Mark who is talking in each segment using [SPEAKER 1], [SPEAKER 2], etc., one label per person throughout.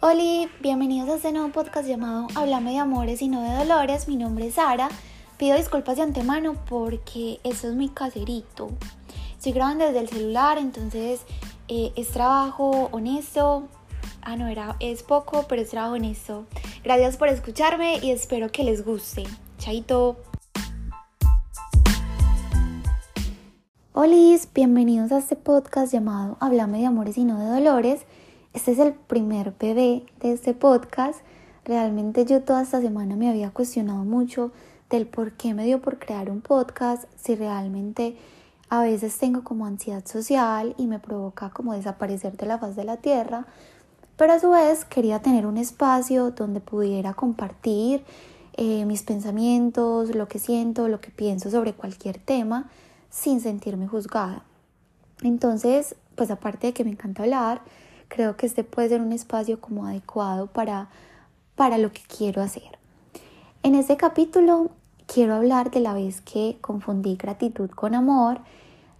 [SPEAKER 1] Hola, bienvenidos a este nuevo podcast llamado Háblame de amores y no de dolores. Mi nombre es Sara. Pido disculpas de antemano porque esto es mi caserito. Estoy grabando desde el celular, entonces eh, es trabajo honesto. Ah, no, era, es poco, pero es trabajo honesto. Gracias por escucharme y espero que les guste. Chaito. Hola, bienvenidos a este podcast llamado Háblame de amores y no de dolores. Este es el primer bebé de este podcast. Realmente yo toda esta semana me había cuestionado mucho del por qué me dio por crear un podcast, si realmente a veces tengo como ansiedad social y me provoca como desaparecer de la faz de la tierra, pero a su vez quería tener un espacio donde pudiera compartir eh, mis pensamientos, lo que siento, lo que pienso sobre cualquier tema sin sentirme juzgada. Entonces, pues aparte de que me encanta hablar, creo que este puede ser un espacio como adecuado para, para lo que quiero hacer. En este capítulo quiero hablar de la vez que confundí gratitud con amor.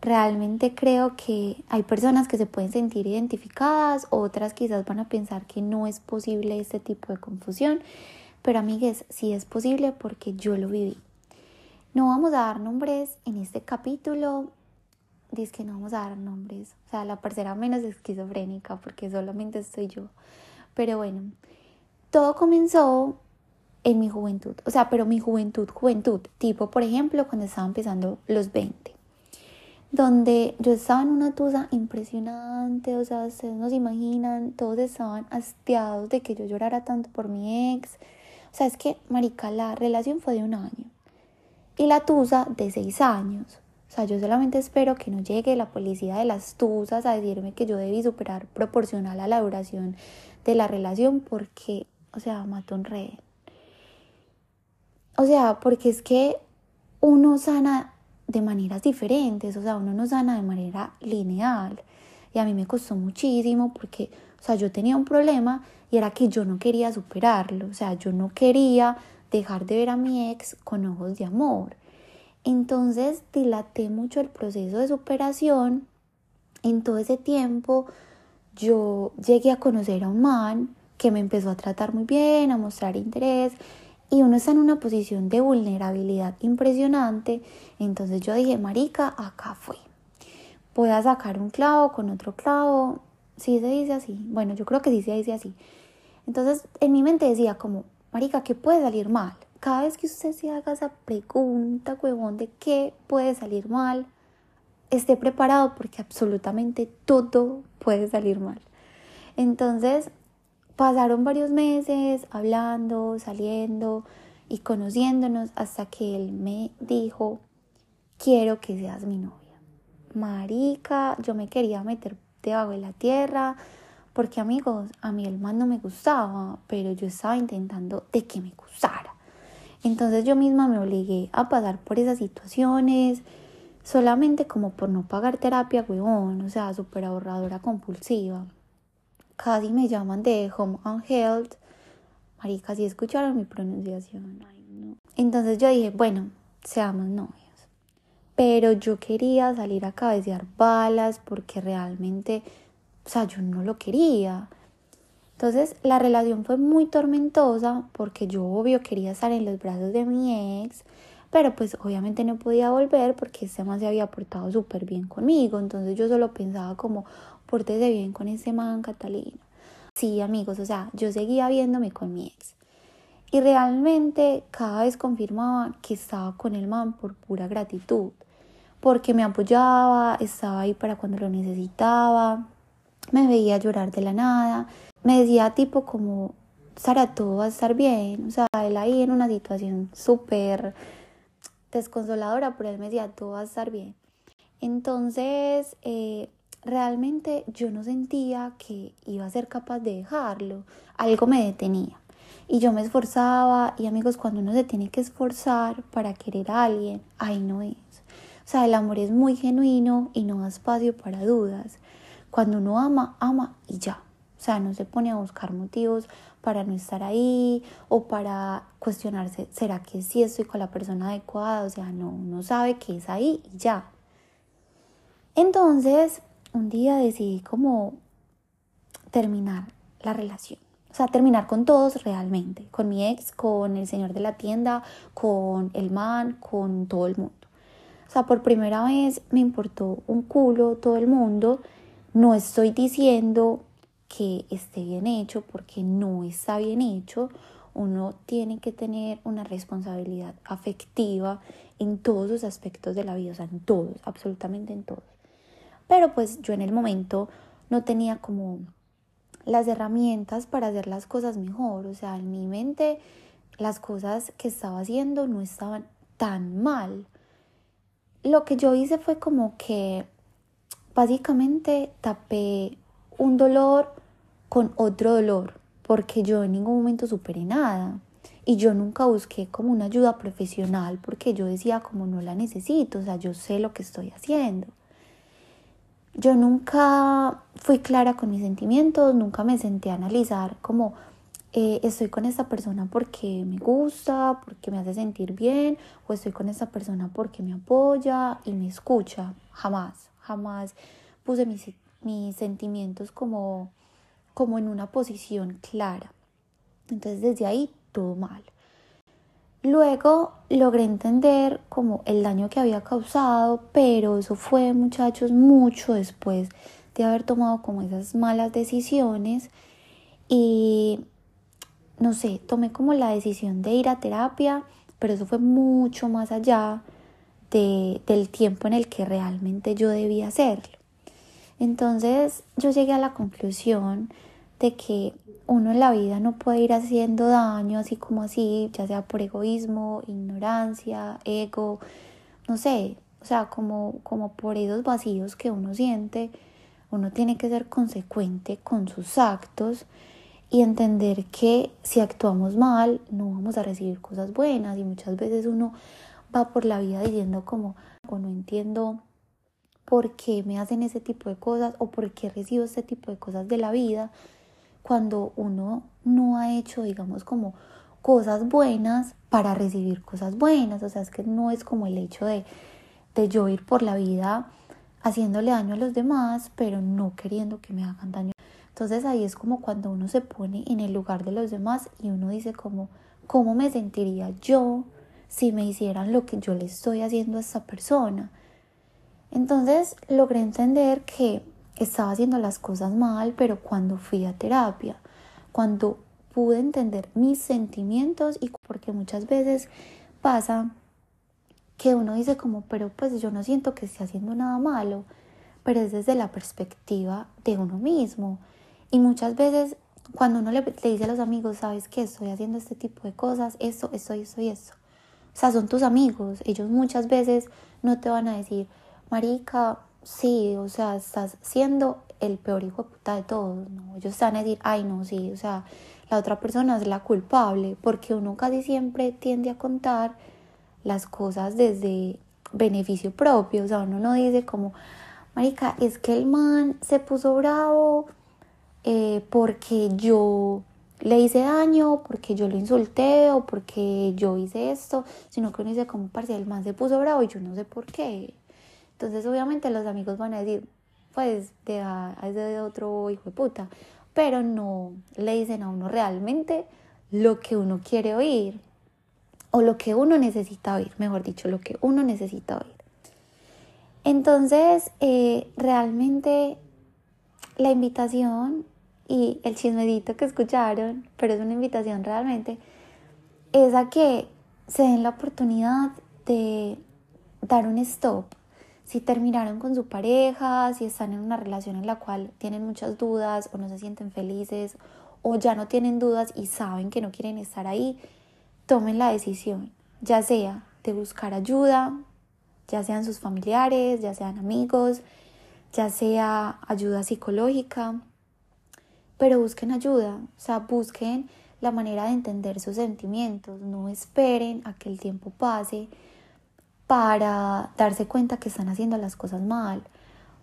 [SPEAKER 1] Realmente creo que hay personas que se pueden sentir identificadas, otras quizás van a pensar que no es posible este tipo de confusión, pero amigues, sí es posible porque yo lo viví. No vamos a dar nombres en este capítulo, dice que no vamos a dar nombres, o sea, la parcera menos esquizofrénica porque solamente estoy yo. Pero bueno, todo comenzó en mi juventud, o sea, pero mi juventud, juventud, tipo por ejemplo cuando estaba empezando los 20, donde yo estaba en una tusa impresionante, o sea, ustedes no se imaginan, todos estaban hastiados de que yo llorara tanto por mi ex, o sea, es que, marica, la relación fue de un año. Y la tusa de seis años. O sea, yo solamente espero que no llegue la policía de las tusas a decirme que yo debí superar proporcional a la duración de la relación porque, o sea, mato un rey. O sea, porque es que uno sana de maneras diferentes, o sea, uno no sana de manera lineal. Y a mí me costó muchísimo porque, o sea, yo tenía un problema y era que yo no quería superarlo, o sea, yo no quería dejar de ver a mi ex con ojos de amor. Entonces dilaté mucho el proceso de superación. En todo ese tiempo yo llegué a conocer a un man que me empezó a tratar muy bien, a mostrar interés y uno está en una posición de vulnerabilidad impresionante. Entonces yo dije, marica, acá fue. Voy a sacar un clavo con otro clavo. Sí se dice así. Bueno, yo creo que sí se dice así. Entonces en mi mente decía como, marica, ¿qué puede salir mal? Cada vez que usted se haga esa pregunta, huevón, de qué puede salir mal, esté preparado porque absolutamente todo puede salir mal. Entonces, pasaron varios meses hablando, saliendo y conociéndonos hasta que él me dijo, quiero que seas mi novia. Marica, yo me quería meter debajo de la tierra, porque amigos, a mí el man no me gustaba, pero yo estaba intentando de que me gustara. Entonces yo misma me obligué a pasar por esas situaciones solamente como por no pagar terapia, huevón, o sea, súper ahorradora compulsiva. Casi me llaman de Home and Health. Marica, si escucharon mi pronunciación. Entonces yo dije, bueno, seamos novios. Pero yo quería salir a cabecear balas porque realmente, o sea, yo no lo quería. Entonces la relación fue muy tormentosa porque yo obvio quería estar en los brazos de mi ex, pero pues obviamente no podía volver porque este man se había portado súper bien conmigo, entonces yo solo pensaba como, pórtese bien con ese man, Catalina. Sí, amigos, o sea, yo seguía viéndome con mi ex. Y realmente cada vez confirmaba que estaba con el man por pura gratitud, porque me apoyaba, estaba ahí para cuando lo necesitaba, me veía llorar de la nada me decía tipo como, Sara, todo va a estar bien. O sea, él ahí en una situación súper desconsoladora, pero él me decía, todo va a estar bien. Entonces, eh, realmente yo no sentía que iba a ser capaz de dejarlo. Algo me detenía. Y yo me esforzaba y amigos, cuando uno se tiene que esforzar para querer a alguien, ahí no es. O sea, el amor es muy genuino y no da espacio para dudas. Cuando uno ama, ama y ya. O sea, no se pone a buscar motivos para no estar ahí o para cuestionarse, ¿será que sí estoy con la persona adecuada? O sea, no, no sabe que es ahí y ya. Entonces, un día decidí como terminar la relación. o sea, terminar con todos realmente, con mi ex, con el señor de la tienda, con el man, con todo el mundo. O sea, por primera vez me importó un culo todo el mundo. No estoy diciendo que esté bien hecho porque no está bien hecho. Uno tiene que tener una responsabilidad afectiva en todos los aspectos de la vida, o sea, en todos, absolutamente en todos. Pero pues yo en el momento no tenía como las herramientas para hacer las cosas mejor. O sea, en mi mente las cosas que estaba haciendo no estaban tan mal. Lo que yo hice fue como que básicamente tapé un dolor con otro dolor, porque yo en ningún momento superé nada. Y yo nunca busqué como una ayuda profesional porque yo decía como no la necesito, o sea, yo sé lo que estoy haciendo. Yo nunca fui clara con mis sentimientos, nunca me senté a analizar como eh, estoy con esta persona porque me gusta, porque me hace sentir bien, o estoy con esta persona porque me apoya y me escucha. Jamás, jamás puse mis, mis sentimientos como, como en una posición clara. Entonces desde ahí todo mal. Luego logré entender como el daño que había causado, pero eso fue, muchachos, mucho después de haber tomado como esas malas decisiones y no sé, tomé como la decisión de ir a terapia, pero eso fue mucho más allá de, del tiempo en el que realmente yo debía hacerlo. Entonces yo llegué a la conclusión de que uno en la vida no puede ir haciendo daño así como así, ya sea por egoísmo, ignorancia, ego, no sé, o sea, como, como por esos vacíos que uno siente, uno tiene que ser consecuente con sus actos y entender que si actuamos mal no vamos a recibir cosas buenas y muchas veces uno va por la vida diciendo como no entiendo por qué me hacen ese tipo de cosas o por qué recibo este tipo de cosas de la vida cuando uno no ha hecho, digamos, como cosas buenas para recibir cosas buenas. O sea, es que no es como el hecho de, de yo ir por la vida haciéndole daño a los demás, pero no queriendo que me hagan daño. Entonces ahí es como cuando uno se pone en el lugar de los demás y uno dice como, ¿cómo me sentiría yo si me hicieran lo que yo le estoy haciendo a esta persona? Entonces logré entender que estaba haciendo las cosas mal, pero cuando fui a terapia, cuando pude entender mis sentimientos y porque muchas veces pasa que uno dice como, pero pues yo no siento que esté haciendo nada malo, pero es desde la perspectiva de uno mismo. Y muchas veces cuando uno le, dice a los amigos, sabes que estoy haciendo este tipo de cosas, esto, esto, esto y eso. O sea, son tus amigos. Ellos muchas veces no te van a decir, Marica, sí, o sea, estás siendo el peor hijo de puta de todos, ¿no? Ellos están a decir, ay, no, sí, o sea, la otra persona es la culpable, porque uno casi siempre tiende a contar las cosas desde beneficio propio, o sea, uno no dice como, marica, es que el man se puso bravo eh, porque yo le hice daño, porque yo lo insulté o porque yo hice esto, sino que uno dice como, parce, el man se puso bravo y yo no sé por qué, entonces obviamente los amigos van a decir, pues deja a ese otro hijo de puta, pero no le dicen a uno realmente lo que uno quiere oír o lo que uno necesita oír, mejor dicho, lo que uno necesita oír. Entonces, eh, realmente la invitación y el chismedito que escucharon, pero es una invitación realmente, es a que se den la oportunidad de dar un stop si terminaron con su pareja, si están en una relación en la cual tienen muchas dudas o no se sienten felices o ya no tienen dudas y saben que no quieren estar ahí, tomen la decisión, ya sea de buscar ayuda, ya sean sus familiares, ya sean amigos, ya sea ayuda psicológica, pero busquen ayuda, o sea, busquen la manera de entender sus sentimientos, no esperen a que el tiempo pase para darse cuenta que están haciendo las cosas mal,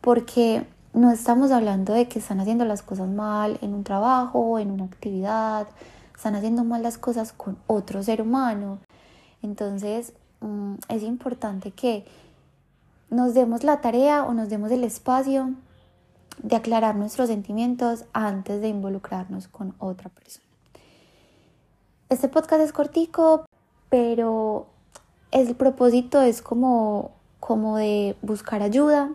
[SPEAKER 1] porque no estamos hablando de que están haciendo las cosas mal en un trabajo, en una actividad, están haciendo mal las cosas con otro ser humano. Entonces mm, es importante que nos demos la tarea o nos demos el espacio de aclarar nuestros sentimientos antes de involucrarnos con otra persona. Este podcast es cortico, pero el propósito es como, como de buscar ayuda,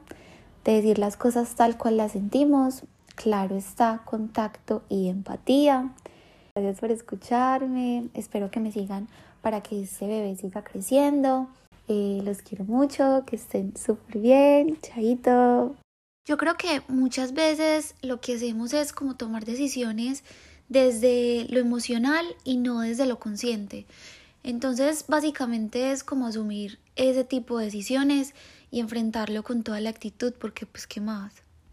[SPEAKER 1] de decir las cosas tal cual las sentimos. Claro está, contacto y empatía. Gracias por escucharme. Espero que me sigan para que este bebé siga creciendo. Eh, los quiero mucho, que estén súper bien. Chaito. Yo creo que muchas veces lo que hacemos es como tomar decisiones desde lo emocional y no desde lo consciente. Entonces, básicamente es como asumir ese tipo de decisiones y enfrentarlo con toda la actitud, porque pues qué más.